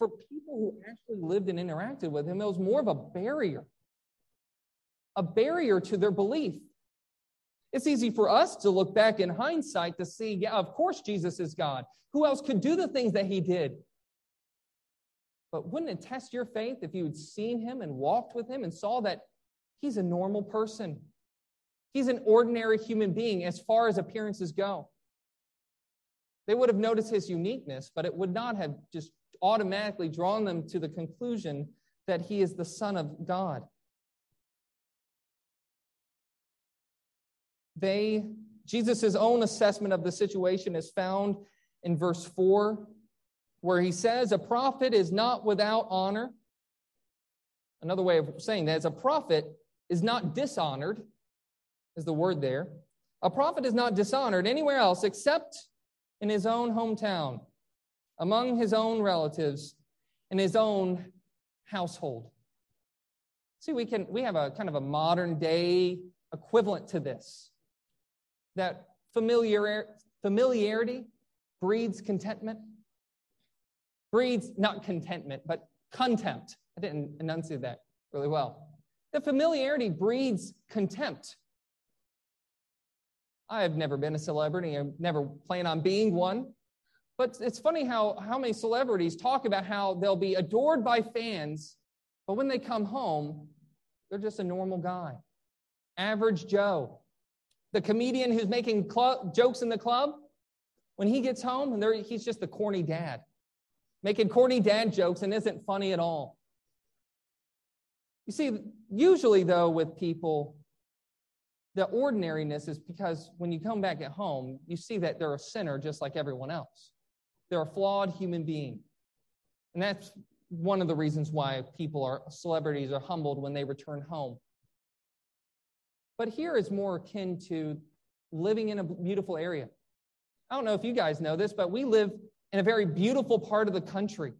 for people who actually lived and interacted with him, it was more of a barrier, a barrier to their belief. It's easy for us to look back in hindsight to see, yeah, of course Jesus is God. Who else could do the things that he did? But wouldn't it test your faith if you had seen him and walked with him and saw that he's a normal person? He's an ordinary human being as far as appearances go. They would have noticed his uniqueness, but it would not have just automatically drawn them to the conclusion that he is the Son of God. They, Jesus' own assessment of the situation is found in verse 4, where he says, A prophet is not without honor. Another way of saying that is a prophet is not dishonored, is the word there. A prophet is not dishonored anywhere else except in his own hometown, among his own relatives, in his own household. See, we can we have a kind of a modern day equivalent to this. That familiar, familiarity breeds contentment. Breeds not contentment, but contempt. I didn't enunciate that really well. The familiarity breeds contempt. I have never been a celebrity. I never plan on being one. But it's funny how, how many celebrities talk about how they'll be adored by fans, but when they come home, they're just a normal guy. Average Joe. The comedian who's making jokes in the club, when he gets home, and he's just the corny dad, making corny dad jokes and isn't funny at all. You see, usually though, with people, the ordinariness is because when you come back at home, you see that they're a sinner just like everyone else. They're a flawed human being. And that's one of the reasons why people are celebrities are humbled when they return home. But here is more akin to living in a beautiful area. I don't know if you guys know this, but we live in a very beautiful part of the country.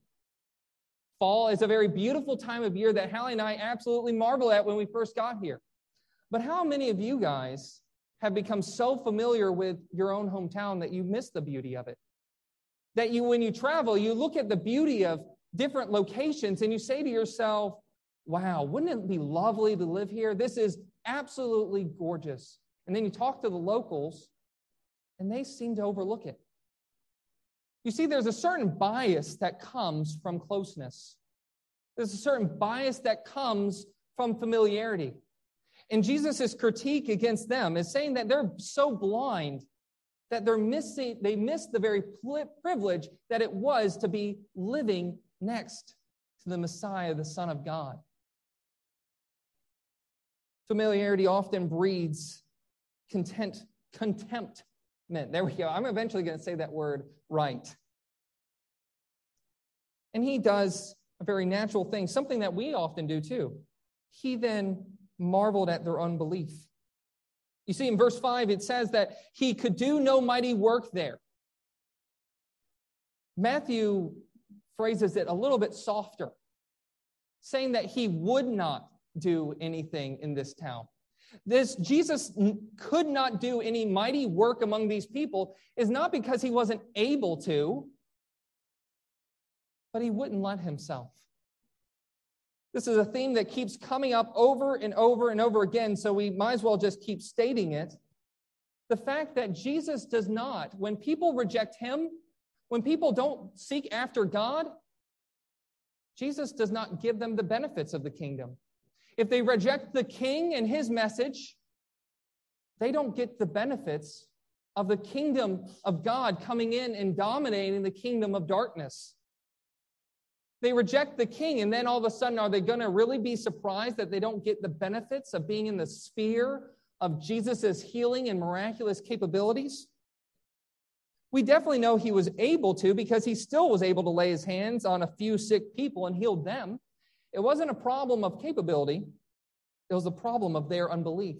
Fall is a very beautiful time of year that Hallie and I absolutely marvel at when we first got here. But how many of you guys have become so familiar with your own hometown that you miss the beauty of it? That you, when you travel, you look at the beauty of different locations and you say to yourself, wow, wouldn't it be lovely to live here? This is absolutely gorgeous. And then you talk to the locals and they seem to overlook it. You see, there's a certain bias that comes from closeness. There's a certain bias that comes from familiarity. And Jesus' critique against them is saying that they're so blind that they're missing, they miss the very privilege that it was to be living next to the Messiah, the Son of God. Familiarity often breeds content, contentment. There we go. I'm eventually going to say that word right. And he does a very natural thing, something that we often do too. He then marveled at their unbelief. You see, in verse 5, it says that he could do no mighty work there. Matthew phrases it a little bit softer, saying that he would not do anything in this town. This Jesus could not do any mighty work among these people is not because he wasn't able to, but he wouldn't let himself. This is a theme that keeps coming up over and over and over again, so we might as well just keep stating it. The fact that Jesus does not, when people reject him, when people don't seek after God, Jesus does not give them the benefits of the kingdom. If they reject the king and his message, they don't get the benefits of the kingdom of God coming in and dominating the kingdom of darkness. They reject the king, and then all of a sudden, are they going to really be surprised that they don't get the benefits of being in the sphere of Jesus' healing and miraculous capabilities? We definitely know he was able to because he still was able to lay his hands on a few sick people and healed them. It wasn't a problem of capability, it was a problem of their unbelief.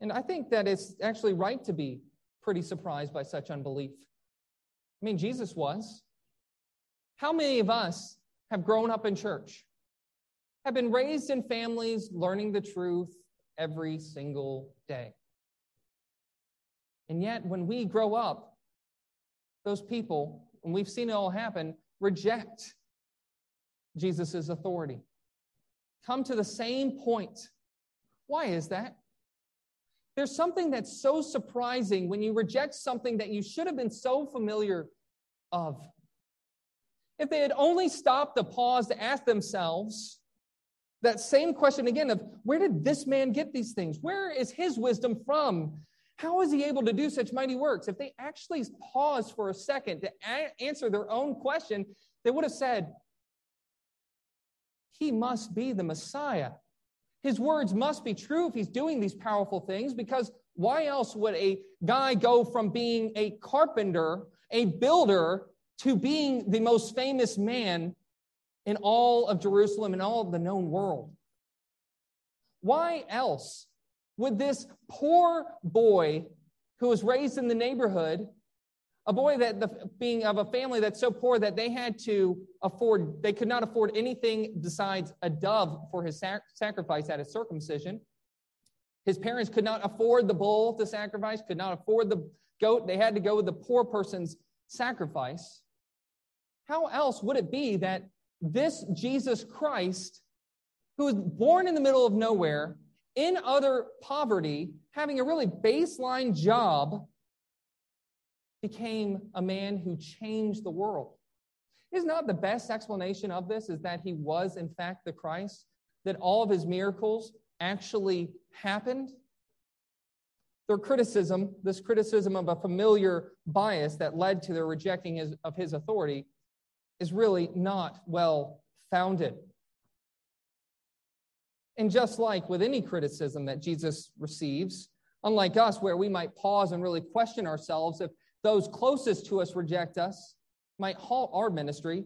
And I think that it's actually right to be pretty surprised by such unbelief. I mean, Jesus was. How many of us have grown up in church, have been raised in families learning the truth every single day? And yet, when we grow up, those people and we've seen it all happen, reject Jesus' authority. Come to the same point. Why is that? There's something that's so surprising when you reject something that you should have been so familiar of. If they had only stopped to pause to ask themselves that same question again of where did this man get these things? Where is his wisdom from? How is he able to do such mighty works? If they actually paused for a second to a- answer their own question, they would have said, He must be the Messiah. His words must be true if he's doing these powerful things, because why else would a guy go from being a carpenter, a builder, to being the most famous man in all of Jerusalem and all of the known world? Why else would this poor boy who was raised in the neighborhood a boy that the, being of a family that's so poor that they had to afford they could not afford anything besides a dove for his sac- sacrifice at his circumcision. His parents could not afford the bull to sacrifice could not afford the goat. They had to go with the poor person's sacrifice how else would it be that this jesus christ who was born in the middle of nowhere in utter poverty having a really baseline job became a man who changed the world. Is not the best explanation of this is that he was in fact the Christ, that all of his miracles actually happened? Their criticism, this criticism of a familiar bias that led to their rejecting his, of his authority, is really not well founded. And just like with any criticism that Jesus receives, unlike us, where we might pause and really question ourselves if those closest to us reject us, might halt our ministry.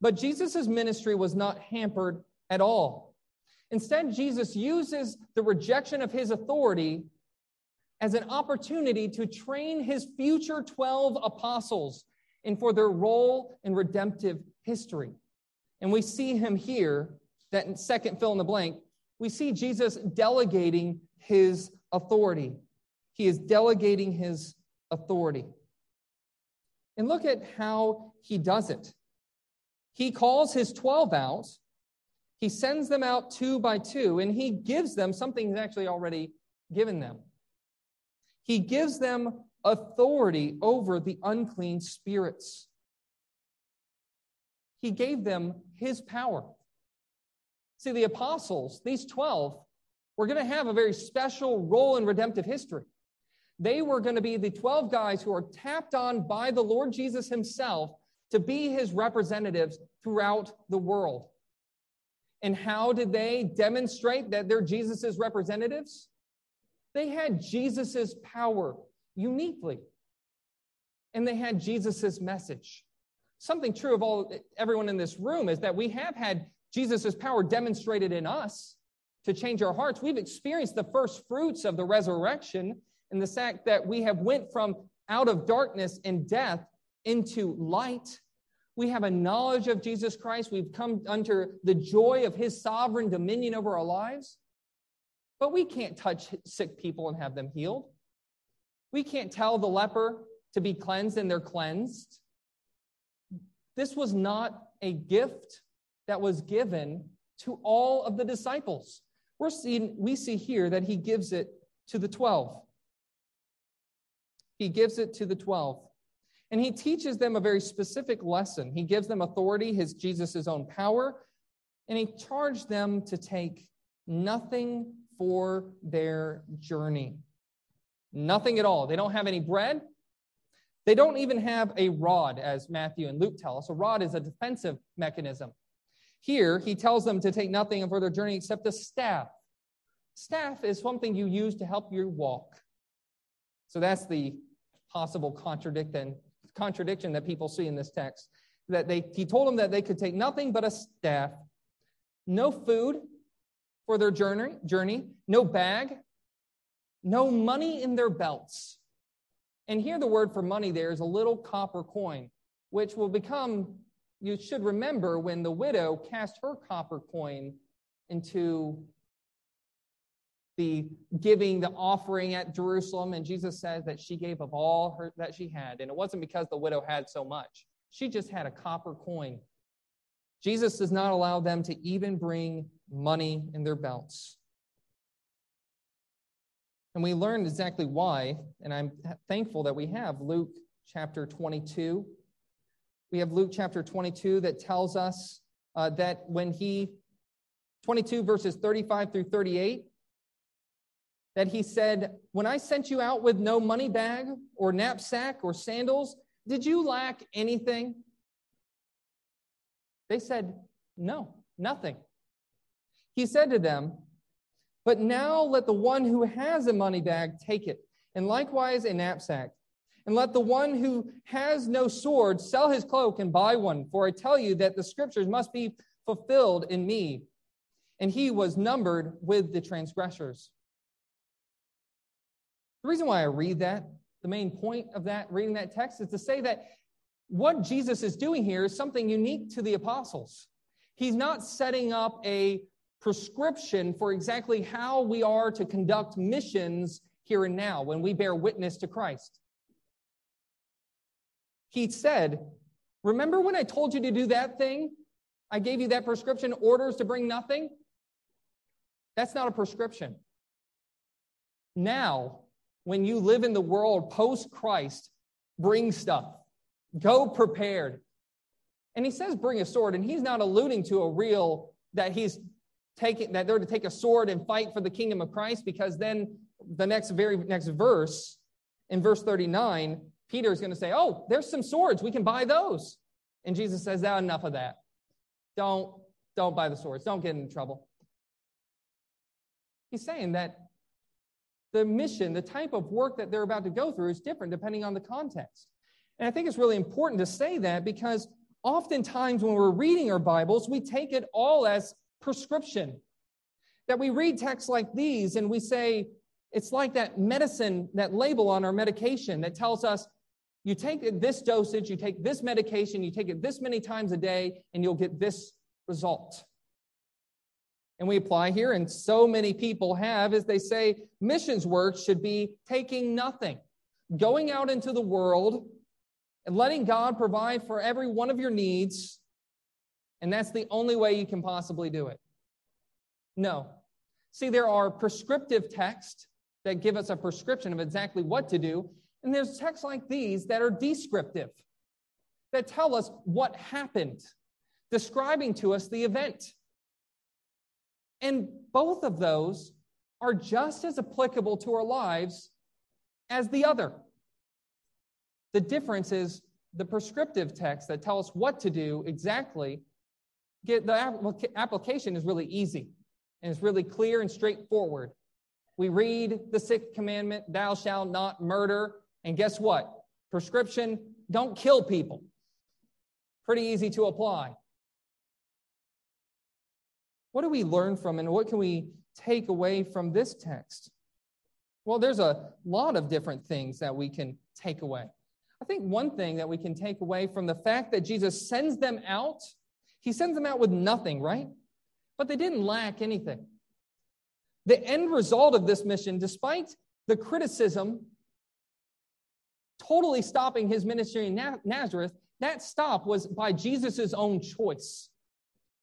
But Jesus' ministry was not hampered at all. Instead, Jesus uses the rejection of his authority as an opportunity to train his future 12 apostles and for their role in redemptive history. And we see him here, that second fill in the blank, we see Jesus delegating his authority. He is delegating his authority. And look at how he does it. He calls his 12 out, he sends them out two by two, and he gives them something he's actually already given them. He gives them authority over the unclean spirits. He gave them his power. See, the apostles, these 12, were going to have a very special role in redemptive history. They were going to be the 12 guys who are tapped on by the Lord Jesus himself to be his representatives throughout the world. And how did they demonstrate that they're Jesus's representatives? They had Jesus's power uniquely. And they had Jesus's message. Something true of all everyone in this room is that we have had Jesus's power demonstrated in us to change our hearts. We've experienced the first fruits of the resurrection and the fact that we have went from out of darkness and death into light. We have a knowledge of Jesus Christ. We've come under the joy of his sovereign dominion over our lives. But we can't touch sick people and have them healed. We can't tell the leper to be cleansed and they're cleansed. This was not a gift that was given to all of the disciples. We're seeing, we see here that he gives it to the 12. He gives it to the 12. And he teaches them a very specific lesson. He gives them authority, his Jesus' own power, and he charged them to take nothing for their journey. Nothing at all. They don't have any bread. They don't even have a rod, as Matthew and Luke tell us. A rod is a defensive mechanism. Here, he tells them to take nothing for their journey except a staff. Staff is something you use to help you walk. So that's the possible contradiction, contradiction that people see in this text. That they, he told them that they could take nothing but a staff, no food for their journey, journey, no bag, no money in their belts. And here the word for money there is a little copper coin, which will become, you should remember when the widow cast her copper coin into the giving, the offering at Jerusalem, and Jesus says that she gave of all her, that she had. And it wasn't because the widow had so much. She just had a copper coin. Jesus does not allow them to even bring money in their belts. And we learned exactly why, and I'm thankful that we have Luke chapter 22. We have Luke chapter 22 that tells us uh, that when he, 22 verses 35 through 38, that he said, When I sent you out with no money bag or knapsack or sandals, did you lack anything? They said, No, nothing. He said to them, but now let the one who has a money bag take it, and likewise a knapsack. And let the one who has no sword sell his cloak and buy one, for I tell you that the scriptures must be fulfilled in me. And he was numbered with the transgressors. The reason why I read that, the main point of that, reading that text, is to say that what Jesus is doing here is something unique to the apostles. He's not setting up a prescription for exactly how we are to conduct missions here and now when we bear witness to Christ. He said, Remember when I told you to do that thing? I gave you that prescription, orders to bring nothing? That's not a prescription. Now, when you live in the world post Christ, bring stuff. Go prepared. And he says, bring a sword. And he's not alluding to a real, that he's taking that they're to take a sword and fight for the kingdom of Christ because then the next very next verse in verse 39 Peter is going to say, "Oh, there's some swords. We can buy those." And Jesus says, "That enough of that. Don't don't buy the swords. Don't get in trouble." He's saying that the mission, the type of work that they're about to go through is different depending on the context. And I think it's really important to say that because oftentimes when we're reading our Bibles, we take it all as prescription. That we read texts like these and we say, it's like that medicine, that label on our medication that tells us you take this dosage, you take this medication, you take it this many times a day, and you'll get this result. And we apply here, and so many people have, as they say, missions work should be taking nothing, going out into the world and letting God provide for every one of your needs and that's the only way you can possibly do it. No. See, there are prescriptive texts that give us a prescription of exactly what to do, and there's texts like these that are descriptive, that tell us what happened, describing to us the event. And both of those are just as applicable to our lives as the other. The difference is the prescriptive texts that tell us what to do exactly get the application is really easy and it's really clear and straightforward. We read the sixth commandment, thou shalt not murder. And guess what? Prescription, don't kill people. Pretty easy to apply. What do we learn from and what can we take away from this text? Well, there's a lot of different things that we can take away. I think one thing that we can take away from the fact that Jesus sends them out he sends them out with nothing, right? But they didn't lack anything. The end result of this mission, despite the criticism totally stopping his ministry in Nazareth, that stop was by Jesus' own choice,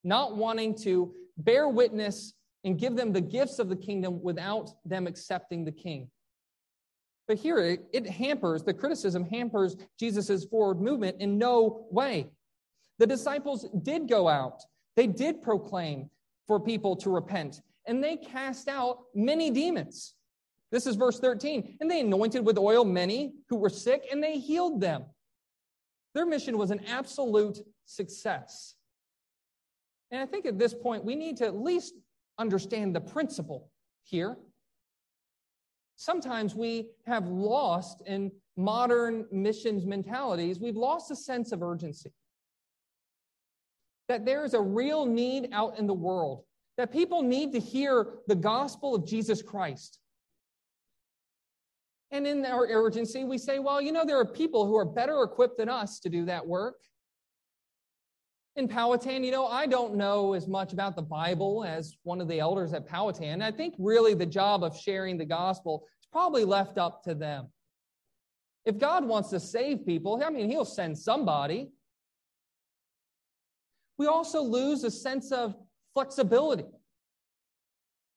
not wanting to bear witness and give them the gifts of the kingdom without them accepting the king. But here it, hampers, the criticism hampers Jesus' forward movement in no way. The disciples did go out, they did proclaim for people to repent, and they cast out many demons. This is verse 13. And they anointed with oil many who were sick, and they healed them. Their mission was an absolute success. And I think at this point, we need to at least understand the principle here. Sometimes we have lost in modern missions mentalities, we've lost a sense of urgency that there is a real need out in the world, that people need to hear the gospel of Jesus Christ. And in our urgency, we say, well, you know, there are people who are better equipped than us to do that work. In Powhatan, you know, I don't know as much about the Bible as one of the elders at Powhatan. I think really the job of sharing the gospel is probably left up to them. If God wants to save people, I mean, He'll send somebody. We also lose a sense of flexibility.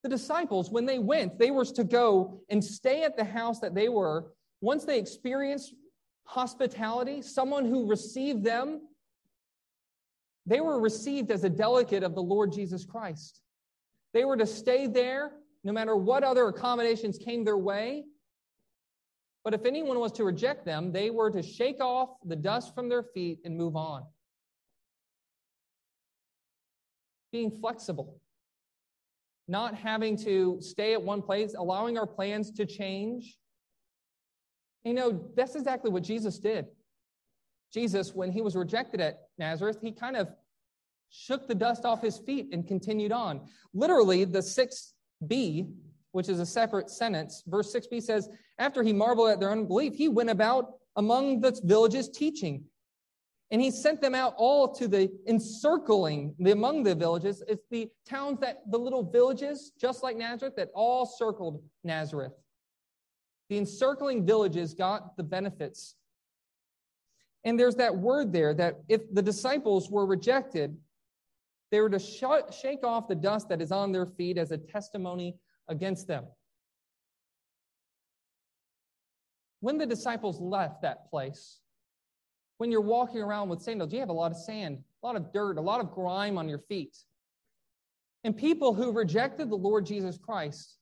The disciples, when they went, they were to go and stay at the house that they were. Once they experienced hospitality, someone who received them, they were received as a delegate of the Lord Jesus Christ. They were to stay there no matter what other accommodations came their way. But if anyone was to reject them, they were to shake off the dust from their feet and move on. Being flexible, not having to stay at one place, allowing our plans to change. You know, that's exactly what Jesus did. Jesus, when he was rejected at Nazareth, he kind of shook the dust off his feet and continued on. Literally, the 6b, which is a separate sentence, verse 6b says, After he marveled at their unbelief, he went about among the villages teaching. And he sent them out all to the encircling, the among the villages. It's the towns that, the little villages, just like Nazareth, that all circled Nazareth. The encircling villages got the benefits. And there's that word there that if the disciples were rejected, they were to sh- shake off the dust that is on their feet as a testimony against them. When the disciples left that place, when you're walking around with sandals, you have a lot of sand, a lot of dirt, a lot of grime on your feet. And people who rejected the Lord Jesus Christ,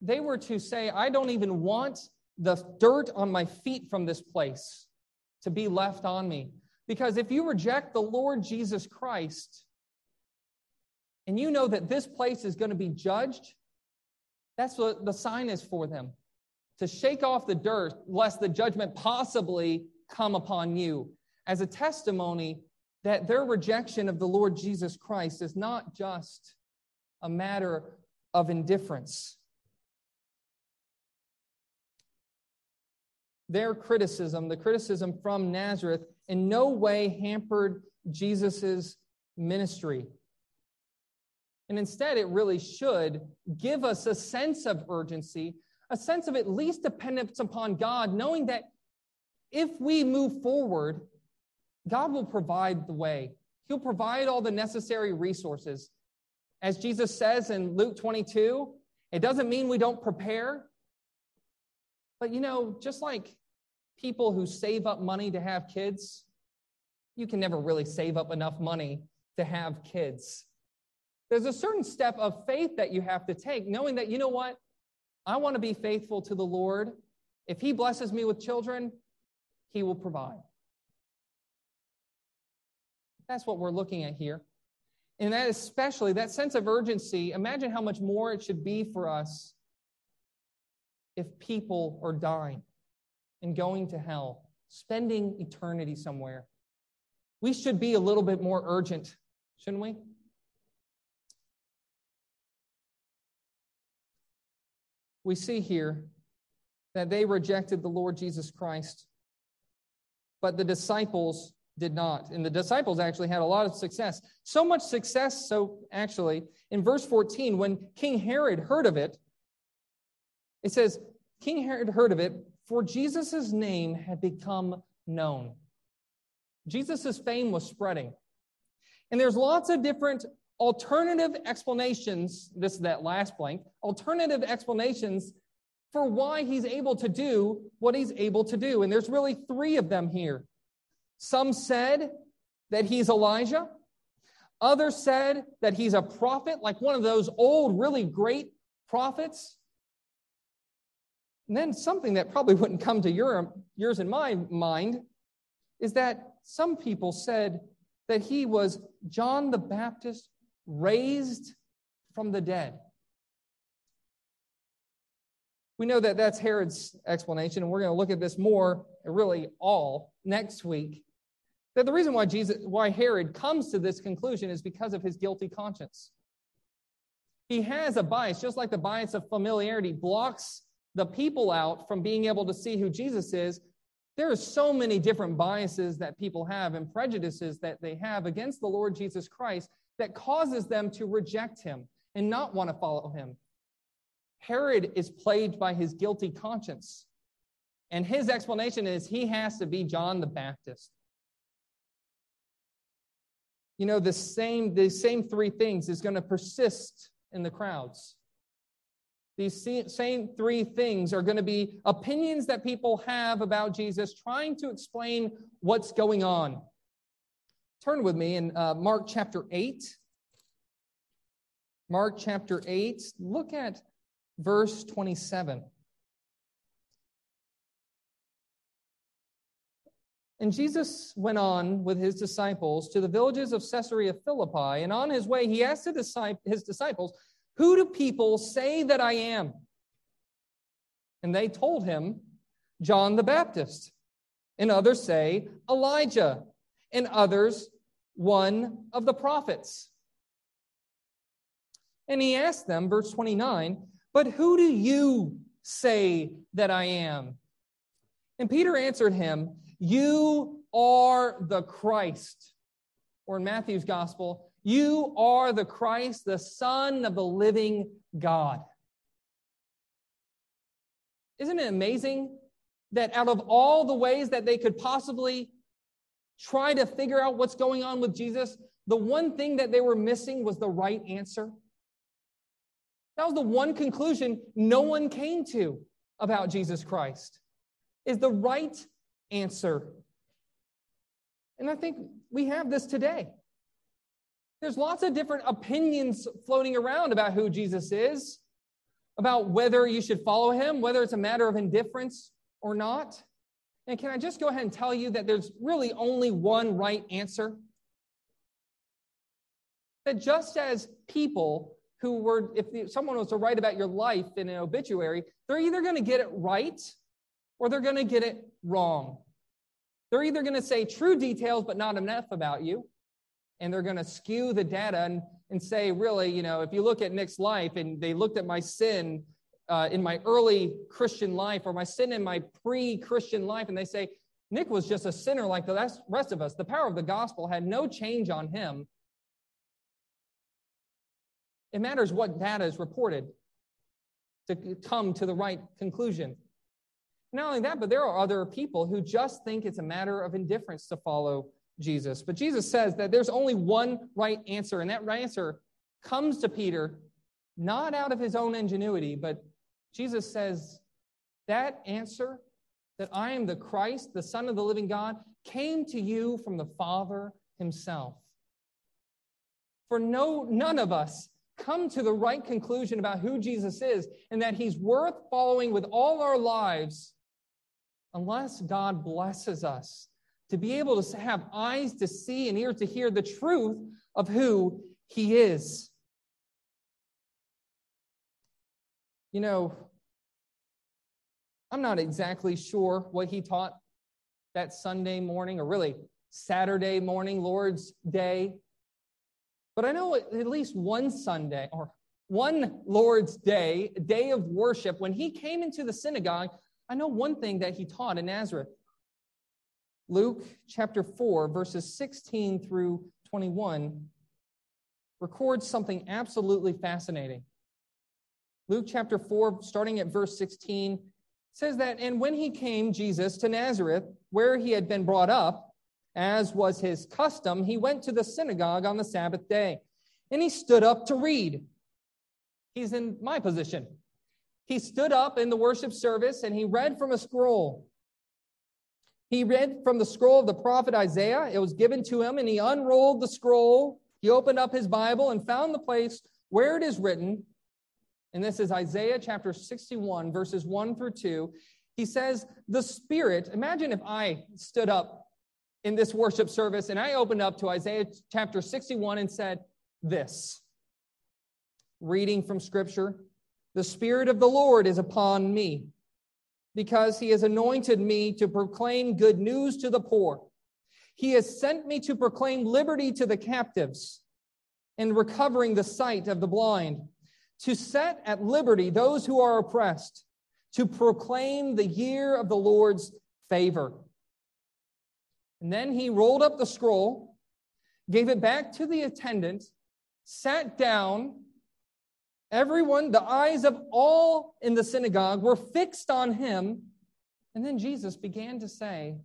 they were to say, I don't even want the dirt on my feet from this place to be left on me. Because if you reject the Lord Jesus Christ, and you know that this place is going to be judged, that's what the sign is for them to shake off the dirt, lest the judgment possibly come upon you, as a testimony that their rejection of the Lord Jesus Christ is not just a matter of indifference. Their criticism, the criticism from Nazareth, in no way hampered Jesus' ministry. And instead, it really should give us a sense of urgency, a sense of at least dependence upon God, knowing that if we move forward, God will provide the way. He'll provide all the necessary resources. As Jesus says in Luke 22, it doesn't mean we don't prepare. But you know, just like people who save up money to have kids, you can never really save up enough money to have kids. There's a certain step of faith that you have to take, knowing that, you know what? I want to be faithful to the Lord. If He blesses me with children, He will provide. That's what we're looking at here. And that especially, that sense of urgency, imagine how much more it should be for us if people are dying and going to hell, spending eternity somewhere. We should be a little bit more urgent, shouldn't we? we see here that they rejected the Lord Jesus Christ, but the disciples did not. And the disciples actually had a lot of success. So much success, so actually, in verse 14, when King Herod heard of it, it says, King Herod heard of it, for Jesus' name had become known. Jesus' fame was spreading. And there's lots of different alternative explanations, this is that last blank, alternative explanations for why he's able to do what he's able to do. And there's really three of them here. Some said that he's Elijah. Others said that he's a prophet, like one of those old, really great prophets. And then something that probably wouldn't come to your, yours and my mind is that some people said that he was John the Baptist raised from the dead. We know that that's Herod's explanation, and we're going to look at this more, really all, next week. That the reason why Jesus, why Herod comes to this conclusion is because of his guilty conscience. He has a bias, just like the bias of familiarity blocks the people out from being able to see who Jesus is. There are so many different biases that people have and prejudices that they have against the Lord Jesus Christ that causes them to reject him and not want to follow him. Herod is plagued by his guilty conscience. And his explanation is he has to be John the Baptist. you know, the same, the same three things is going to persist in the crowds. These same three things are going to be opinions that people have about Jesus, trying to explain what's going on. Turn with me in uh, Mark chapter 8. Mark chapter 8, look at verse 27. And Jesus went on with his disciples to the villages of Caesarea Philippi, and on his way he asked his disciples, Who do people say that I am? And they told him, John the Baptist. And others say, Elijah. And others, one of the prophets. And he asked them, verse 29, But who do you say that I am? And Peter answered him, you are the Christ. Or in Matthew's gospel, you are the Christ, the Son of the living God. Isn't it amazing that out of all the ways that they could possibly try to figure out what's going on with Jesus, the one thing that they were missing was the right answer? That was the one conclusion no one came to about Jesus Christ is the right answer. And I think we have this today. There's lots of different opinions floating around about who Jesus is, about whether you should follow him, whether it's a matter of indifference or not. And can I just go ahead and tell you that there's really only one right answer? That just as people who were, if someone was to write about your life in an obituary, they're either going to get it right or they're going to get it wrong. They're either going to say true details, but not enough about you, and they're going to skew the data and, and say, really, you know, if you look at Nick's life and they looked at my sin uh, in my early Christian life or my sin in my pre Christian life, and they say, Nick was just a sinner like the rest of us. The power of the gospel had no change on him. It matters what data is reported to come to the right conclusion. Not only that, but there are other people who just think it's a matter of indifference to follow Jesus. But Jesus says that there's only one right answer, and that right answer comes to Peter not out of his own ingenuity, but Jesus says that answer, that I am the Christ, the Son of the living God, came to you from the Father himself. For no, none of us come to the right conclusion about who Jesus is and that he's worth following with all our lives unless God blesses us to be able to have eyes to see and ears to hear the truth of who He is. You know, I'm not exactly sure what he taught that Sunday morning, or really Saturday morning, Lord's Day. But I know at least one Sunday, or one Lord's Day, day of worship, when he came into the synagogue, I know one thing that he taught in Nazareth. Luke chapter 4, verses 16 through 21 records something absolutely fascinating. Luke chapter 4, starting at verse 16, says that, And when he came, Jesus, to Nazareth, where he had been brought up, as was his custom, he went to the synagogue on the Sabbath day, and he stood up to read. He's in my position he stood up in the worship service and he read from a scroll. He read from the scroll of the prophet Isaiah. It was given to him, and he unrolled the scroll. He opened up his Bible and found the place where it is written. And this is Isaiah chapter 61, verses 1 through 2. He says, The Spirit, imagine if I stood up in this worship service and I opened up to Isaiah chapter 61 and said, This. Reading from Scripture. The Spirit of the Lord is upon me, because he has anointed me to proclaim good news to the poor. He has sent me to proclaim liberty to the captives and recovering the sight of the blind, to set at liberty those who are oppressed, to proclaim the year of the Lord's favor. And then he rolled up the scroll, gave it back to the attendant, sat down, Everyone, the eyes of all in the synagogue were fixed on him. And then Jesus began to say,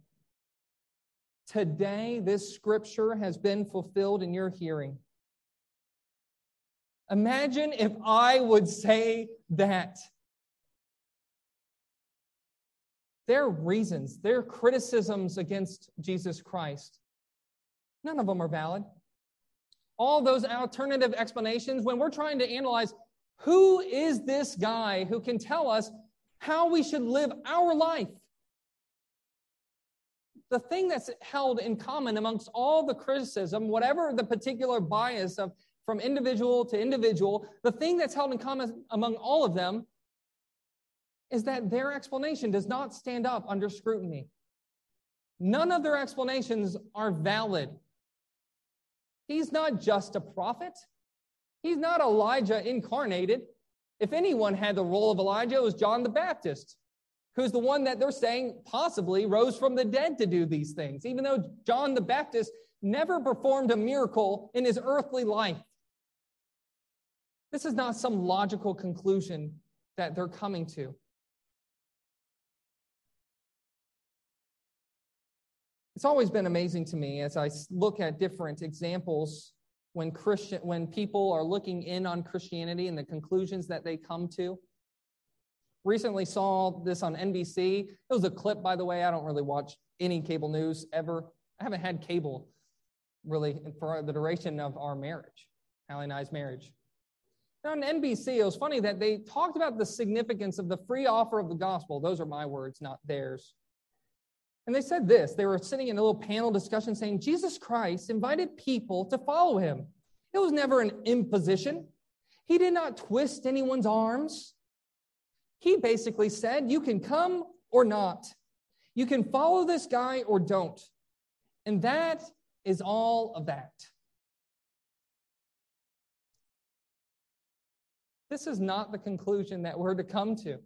Today, this scripture has been fulfilled in your hearing. Imagine if I would say that. Their reasons, their criticisms against Jesus Christ, none of them are valid. All those alternative explanations, when we're trying to analyze who is this guy who can tell us how we should live our life, the thing that's held in common amongst all the criticism, whatever the particular bias of from individual to individual, the thing that's held in common among all of them is that their explanation does not stand up under scrutiny. None of their explanations are valid. He's not just a prophet. He's not Elijah incarnated. If anyone had the role of Elijah, it was John the Baptist, who's the one that they're saying possibly rose from the dead to do these things, even though John the Baptist never performed a miracle in his earthly life. This is not some logical conclusion that they're coming to. It's always been amazing to me as I look at different examples when Christian when people are looking in on Christianity and the conclusions that they come to. Recently saw this on NBC. It was a clip, by the way. I don't really watch any cable news ever. I haven't had cable really for the duration of our marriage, Hallie and I's marriage. Now, on NBC, it was funny that they talked about the significance of the free offer of the gospel. Those are my words, not theirs. And they said this they were sitting in a little panel discussion saying Jesus Christ invited people to follow him. It was never an imposition, he did not twist anyone's arms. He basically said, You can come or not. You can follow this guy or don't. And that is all of that. This is not the conclusion that we're to come to.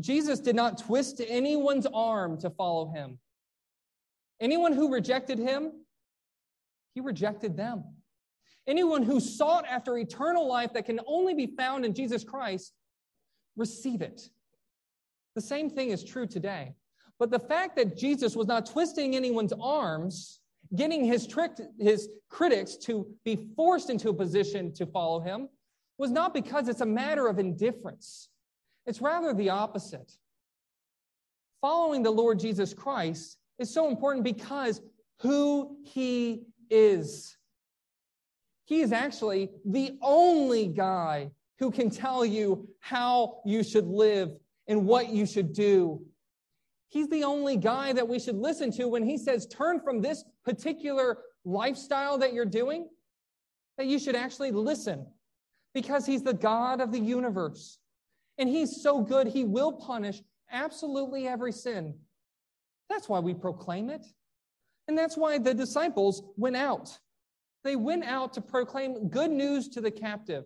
Jesus did not twist anyone's arm to follow him. Anyone who rejected him, he rejected them. Anyone who sought after eternal life that can only be found in Jesus Christ, receive it. The same thing is true today. But the fact that Jesus was not twisting anyone's arms, getting his, trick, his critics to be forced into a position to follow him, was not because it's a matter of indifference. It's rather the opposite. Following the Lord Jesus Christ is so important because who he is. He is actually the only guy who can tell you how you should live and what you should do. He's the only guy that we should listen to when he says, turn from this particular lifestyle that you're doing, that you should actually listen because he's the God of the universe. And he's so good, he will punish absolutely every sin. That's why we proclaim it. And that's why the disciples went out. They went out to proclaim good news to the captive.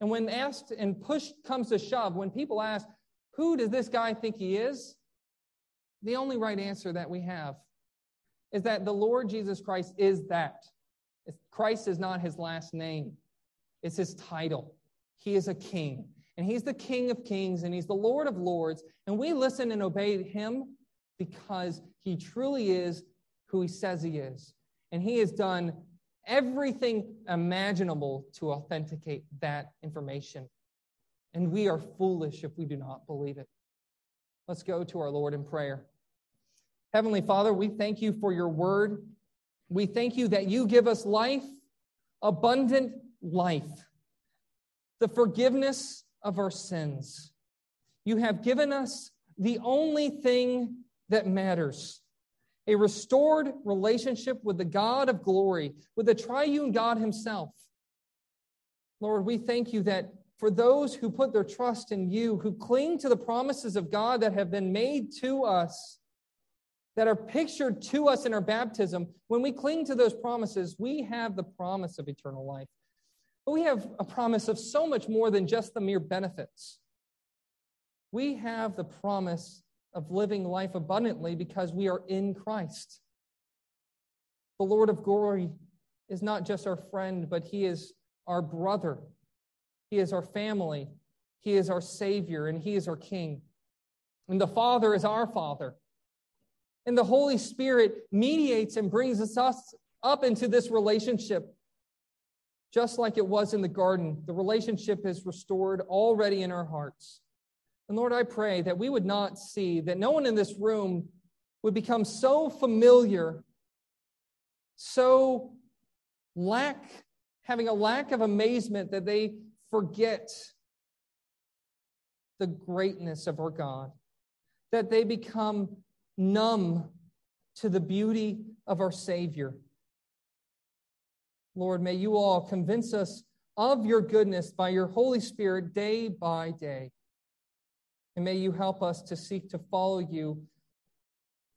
And when asked and push comes to shove, when people ask, who does this guy think he is? The only right answer that we have is that the Lord Jesus Christ is that. Christ is not his last name, it's his title. He is a king and he's the King of kings and he's the Lord of lords. And we listen and obey him because he truly is who he says he is. And he has done everything imaginable to authenticate that information. And we are foolish if we do not believe it. Let's go to our Lord in prayer. Heavenly Father, we thank you for your word. We thank you that you give us life, abundant life, the forgiveness of our sins. You have given us the only thing that matters a restored relationship with the God of glory, with the triune God Himself. Lord, we thank you that for those who put their trust in you, who cling to the promises of God that have been made to us, that are pictured to us in our baptism, when we cling to those promises, we have the promise of eternal life. But we have a promise of so much more than just the mere benefits. We have the promise of living life abundantly because we are in Christ. The Lord of glory is not just our friend, but he is our brother. He is our family. He is our Savior, and he is our King. And the Father is our Father. And the Holy Spirit mediates and brings us up into this relationship. Just like it was in the garden, the relationship is restored already in our hearts. And Lord, I pray that we would not see, that no one in this room would become so familiar, so lack, having a lack of amazement that they forget the greatness of our God, that they become numb to the beauty of our Savior. Lord, may you all convince us of your goodness by your Holy Spirit day by day. And may you help us to seek to follow you,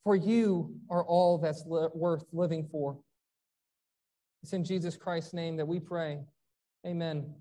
for you are all that's li- worth living for. It's in Jesus Christ's name that we pray. Amen.